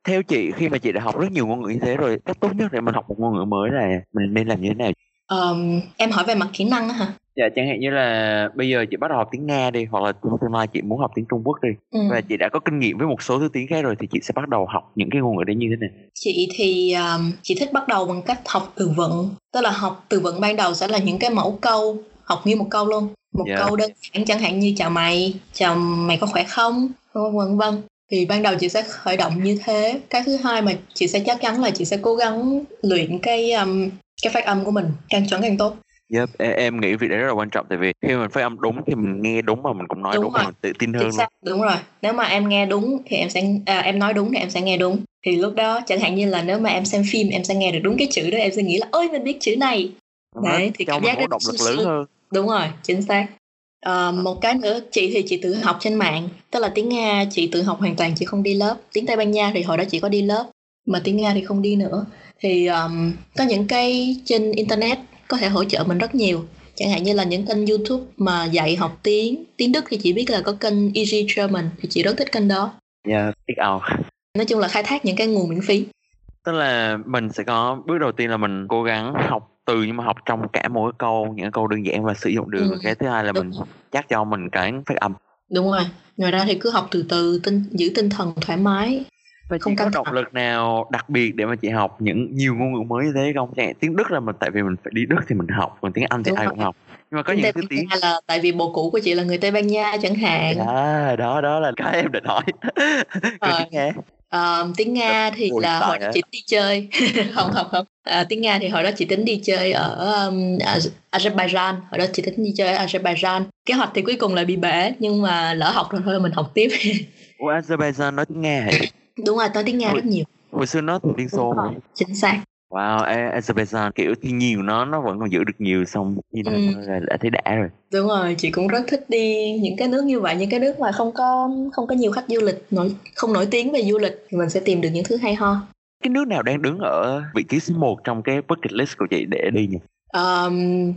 [SPEAKER 2] Theo chị khi mà chị đã học rất nhiều ngôn ngữ như thế rồi, cách tốt nhất để mình học một ngôn ngữ mới là mình nên làm như thế nào?
[SPEAKER 1] Um, em hỏi về mặt kỹ năng hả?
[SPEAKER 2] Dạ chẳng hạn như là bây giờ chị bắt đầu học tiếng Nga đi hoặc là tương lai chị muốn học tiếng Trung Quốc đi ừ. và chị đã có kinh nghiệm với một số thứ tiếng khác rồi thì chị sẽ bắt đầu học những cái ngôn ngữ đấy như thế nào?
[SPEAKER 1] Chị thì um, chị thích bắt đầu bằng cách học từ vựng, tức là học từ vựng ban đầu sẽ là những cái mẫu câu, học nguyên một câu luôn, một yeah. Dạ. câu đơn giản chẳng hạn như chào mày, chào mày có khỏe không, vân vân thì ban đầu chị sẽ khởi động như thế cái thứ hai mà chị sẽ chắc chắn là chị sẽ cố gắng luyện cái um, cái phát âm của mình càng chuẩn càng tốt
[SPEAKER 2] Yep, em nghĩ việc đấy rất là quan trọng tại vì khi mình phát âm đúng thì mình nghe đúng mà mình cũng nói đúng, đúng rồi. mình tự tin hơn. Xác,
[SPEAKER 1] đúng rồi. Nếu mà em nghe đúng thì em sẽ à, em nói đúng thì em sẽ nghe đúng. Thì lúc đó chẳng hạn như là nếu mà em xem phim em sẽ nghe được đúng cái chữ đó em sẽ nghĩ là ôi mình biết chữ này.
[SPEAKER 2] Đấy, thì cảm giác động lực lớn hơn.
[SPEAKER 1] Đúng rồi, chính xác. Uh, một cái nữa chị thì chị tự học trên mạng tức là tiếng nga chị tự học hoàn toàn chị không đi lớp tiếng tây ban nha thì hồi đó chị có đi lớp mà tiếng nga thì không đi nữa thì um, có những cái trên internet có thể hỗ trợ mình rất nhiều chẳng hạn như là những kênh youtube mà dạy học tiếng tiếng đức thì chị biết là có kênh easy german thì chị rất thích kênh đó
[SPEAKER 2] dạ yeah, biết ảo
[SPEAKER 1] nói chung là khai thác những cái nguồn miễn phí
[SPEAKER 2] tức là mình sẽ có bước đầu tiên là mình cố gắng học từ nhưng mà học trong cả mỗi câu những câu đơn giản và sử dụng được ừ. cái thứ hai là Đúng. mình chắc cho mình cái phát âm
[SPEAKER 1] Đúng rồi. Ngoài ra thì cứ học từ từ, tinh, giữ tinh thần thoải mái.
[SPEAKER 2] Và không có động lực nào đặc biệt để mà chị học những nhiều ngôn ngữ mới như thế không? Chẳng tiếng Đức là mình tại vì mình phải đi Đức thì mình học, còn tiếng Anh thì Đúng ai rồi. cũng học. Nhưng mà có những thứ tiếng
[SPEAKER 1] là tại vì bồ cũ của chị là người Tây Ban Nha chẳng hạn.
[SPEAKER 2] À, đó đó là cái em định hỏi.
[SPEAKER 1] Tiếng Nga. Uh, tiếng Nga thì Ôi là hồi đó chị đi chơi không không không à, tiếng Nga thì hồi đó chị tính đi chơi ở um, Azerbaijan hồi đó chị tính đi chơi ở Azerbaijan kế hoạch thì cuối cùng lại bị bể nhưng mà lỡ học rồi thôi mình học tiếp
[SPEAKER 2] Ủa Azerbaijan nói tiếng Nga hả?
[SPEAKER 1] Đúng rồi nói tiếng Nga rất nhiều
[SPEAKER 2] hồi xưa nó tiếng Xô mà
[SPEAKER 1] chính xác
[SPEAKER 2] Wow, Azerbaijan kiểu thiên nhiên nó nó vẫn còn giữ được nhiều xong như ừ. là đã thấy đã rồi.
[SPEAKER 1] Đúng rồi, chị cũng rất thích đi những cái nước như vậy, những cái nước mà không có không có nhiều khách du lịch nổi không nổi tiếng về du lịch thì mình sẽ tìm được những thứ hay ho.
[SPEAKER 2] Cái nước nào đang đứng ở vị trí số 1 trong cái bucket list của chị để đi nhỉ?
[SPEAKER 1] Um,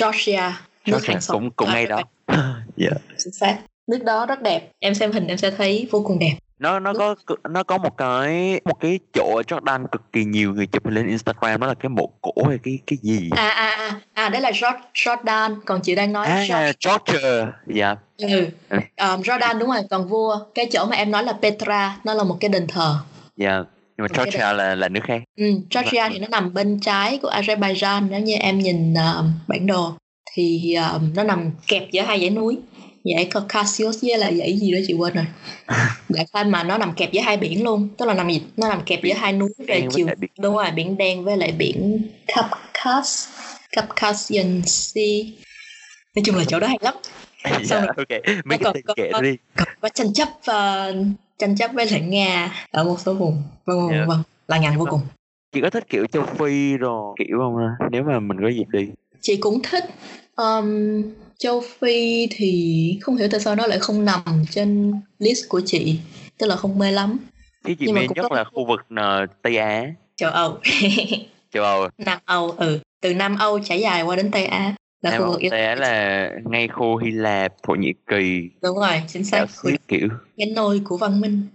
[SPEAKER 1] Georgia.
[SPEAKER 2] Georgia cũng cũng ngay đó.
[SPEAKER 1] yeah. Chính xác. Nước đó rất đẹp. Em xem hình em sẽ thấy vô cùng đẹp
[SPEAKER 2] nó nó có nó có một cái một cái chỗ ở Jordan cực kỳ nhiều người chụp lên Instagram đó là cái mộ cổ hay cái cái gì?
[SPEAKER 1] À à à à đấy là Jordan còn chị đang nói
[SPEAKER 2] à, Georgia dạ.
[SPEAKER 1] Ừ. Um, Jordan đúng rồi. Còn vua cái chỗ mà em nói là Petra nó là một cái đền thờ.
[SPEAKER 2] Dạ. Yeah. nhưng mà Georgia là là nước khác.
[SPEAKER 1] Ừ Georgia thì nó nằm bên trái của Azerbaijan. Nếu như em nhìn uh, bản đồ thì um, nó nằm kẹp giữa hai dãy núi dãy Caucasus với là dãy gì đó chị quên rồi. Đại khái mà nó nằm kẹp giữa hai biển luôn. Tức là nằm nó nằm kẹp giữa hai núi về chiều đúng rồi biển đen với lại biển Caucasus Caucasian Sea. Nói chung là chỗ đó hay lắm.
[SPEAKER 2] Xong dạ, rồi, ok. mấy cái tên kệ đi.
[SPEAKER 1] có tranh chấp uh, tranh chấp với lại nga ở một số vùng. Vâng vâng yeah. Dạ. vâng. Là ngàn vô cùng.
[SPEAKER 2] Chị có thích kiểu châu phi rồi kiểu không nếu mà mình có dịp đi.
[SPEAKER 1] Chị cũng thích um, châu Phi thì không hiểu tại sao nó lại không nằm trên list của chị tức là không mê lắm.
[SPEAKER 2] Cái chị mê nhất có... là khu vực uh, Tây Á.
[SPEAKER 1] Châu Âu.
[SPEAKER 2] Châu Âu
[SPEAKER 1] Nam Âu ừ. Từ Nam Âu trải dài qua đến Tây Á
[SPEAKER 2] là Nam khu vực Tây Á là ngay khu Hy Lạp Thổ Nhĩ Kỳ.
[SPEAKER 1] Đúng rồi chính xác.
[SPEAKER 2] Kiểu.
[SPEAKER 1] Cái nôi của văn minh.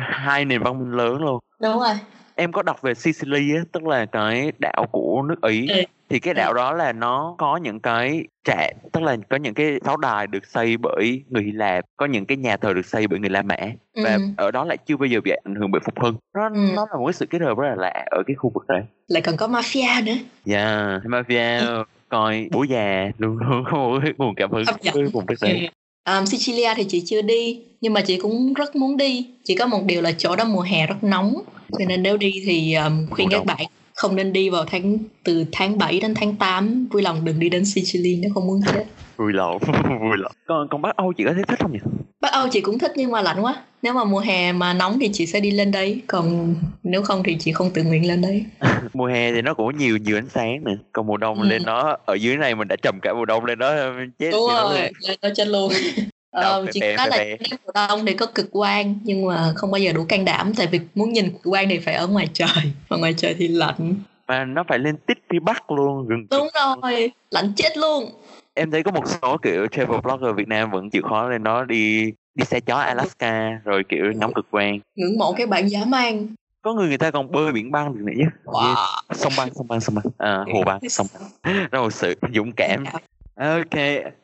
[SPEAKER 2] Hai nền văn minh lớn luôn.
[SPEAKER 1] Đúng rồi
[SPEAKER 2] em có đọc về Sicily á tức là cái đảo của nước Ý. Ừ. Thì cái đảo đó là nó có những cái trạm tức là có những cái pháo đài được xây bởi người Hy Lạp có những cái nhà thờ được xây bởi người La Mã. Và ừ. ở đó lại chưa bao giờ bị ảnh hưởng bởi phục hưng. Nó ừ. nó là một cái sự kết hợp rất là lạ ở cái khu vực đấy.
[SPEAKER 1] Lại còn có mafia nữa.
[SPEAKER 2] Dạ yeah, mafia ừ. coi bố già luôn luôn có một cái nguồn cảm hứng với vùng đất đấy
[SPEAKER 1] Um, Sicilia thì chị chưa đi nhưng mà chị cũng rất muốn đi. Chỉ có một điều là chỗ đó mùa hè rất nóng cho nên nếu đi thì um, khuyên các bạn không nên đi vào tháng từ tháng 7 đến tháng 8 vui lòng đừng đi đến Sicily nếu không muốn chết.
[SPEAKER 2] Vui lòng vui lòng. Còn còn Bắc Âu chị có thấy thích không nhỉ
[SPEAKER 1] Bắc Âu chị cũng thích nhưng mà lạnh quá. Nếu mà mùa hè mà nóng thì chị sẽ đi lên đấy. Còn nếu không thì chị không tự nguyện lên đấy.
[SPEAKER 2] Mùa hè thì nó cũng nhiều nhiều ánh sáng nè. Còn mùa đông ừ. lên nó ở dưới này mình đã trầm cả mùa đông lên đó chết
[SPEAKER 1] đúng rồi lên nó chết luôn. Ờ, chị nói là mùa đông thì có cực quang nhưng mà không bao giờ đủ can đảm. Tại vì muốn nhìn cực quang thì phải ở ngoài trời. Và ngoài trời thì lạnh.
[SPEAKER 2] Mà nó phải lên tít phía bắc luôn gần
[SPEAKER 1] đúng rồi lạnh chết luôn.
[SPEAKER 2] Em thấy có một số kiểu travel blogger Việt Nam vẫn chịu khó lên đó đi đi xe chó Alaska rồi kiểu ngắm cực quang.
[SPEAKER 1] Ngưỡng mộ cái bạn dã man
[SPEAKER 2] có người người ta còn bơi biển băng được nữa chứ. Wow. sông băng sông băng sông băng. À, hồ băng sông băng. Sự dũng cảm. Dạ. Ok,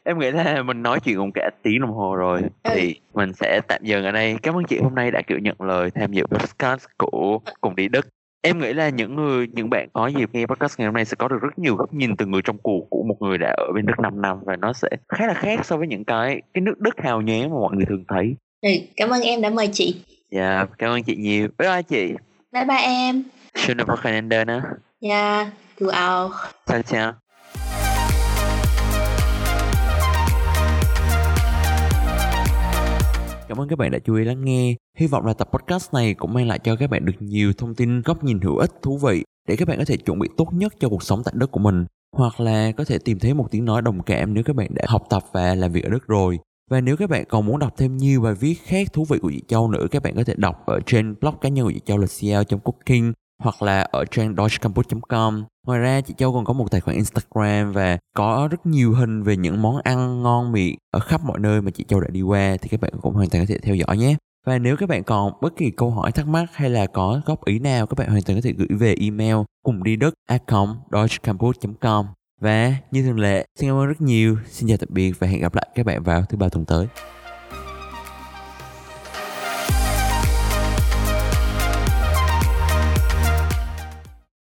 [SPEAKER 2] em nghĩ là mình nói chuyện cũng cả tiếng đồng hồ rồi. Ừ. Thì mình sẽ tạm dừng ở đây. Cảm ơn chị hôm nay đã kiểu nhận lời tham dự podcast của Cùng Đi Đức Em nghĩ là những người, những bạn có dịp nghe podcast ngày hôm nay sẽ có được rất nhiều góc nhìn từ người trong cuộc của một người đã ở bên Đức 5 năm Và nó sẽ khá là khác so với những cái cái nước Đức hào nhoáng mà mọi người thường thấy.
[SPEAKER 1] Ừ, Cảm ơn em đã mời chị.
[SPEAKER 2] Dạ, yeah, cảm ơn chị nhiều. Bye bye chị.
[SPEAKER 1] Bye bye em.
[SPEAKER 2] Schöne Wochenende nữa
[SPEAKER 1] Ja, du auch
[SPEAKER 2] Ciao ciao Cảm ơn các bạn đã chú ý lắng nghe. Hy vọng là tập podcast này cũng mang lại cho các bạn được nhiều thông tin, góc nhìn hữu ích, thú vị để các bạn có thể chuẩn bị tốt nhất cho cuộc sống tại đất của mình. Hoặc là có thể tìm thấy một tiếng nói đồng cảm nếu các bạn đã học tập và làm việc ở đất rồi. Và nếu các bạn còn muốn đọc thêm nhiều bài viết khác thú vị của chị Châu nữa, các bạn có thể đọc ở trên blog cá nhân của chị Châu là cl.cooking hoặc là ở trang deutschcampus.com. Ngoài ra chị Châu còn có một tài khoản Instagram và có rất nhiều hình về những món ăn ngon miệng ở khắp mọi nơi mà chị Châu đã đi qua thì các bạn cũng hoàn toàn có thể theo dõi nhé. Và nếu các bạn còn bất kỳ câu hỏi thắc mắc hay là có góp ý nào, các bạn hoàn toàn có thể gửi về email cùng đi đất a com. Và như thường lệ, xin cảm ơn rất nhiều. Xin chào tạm biệt và hẹn gặp lại các bạn vào thứ ba tuần tới.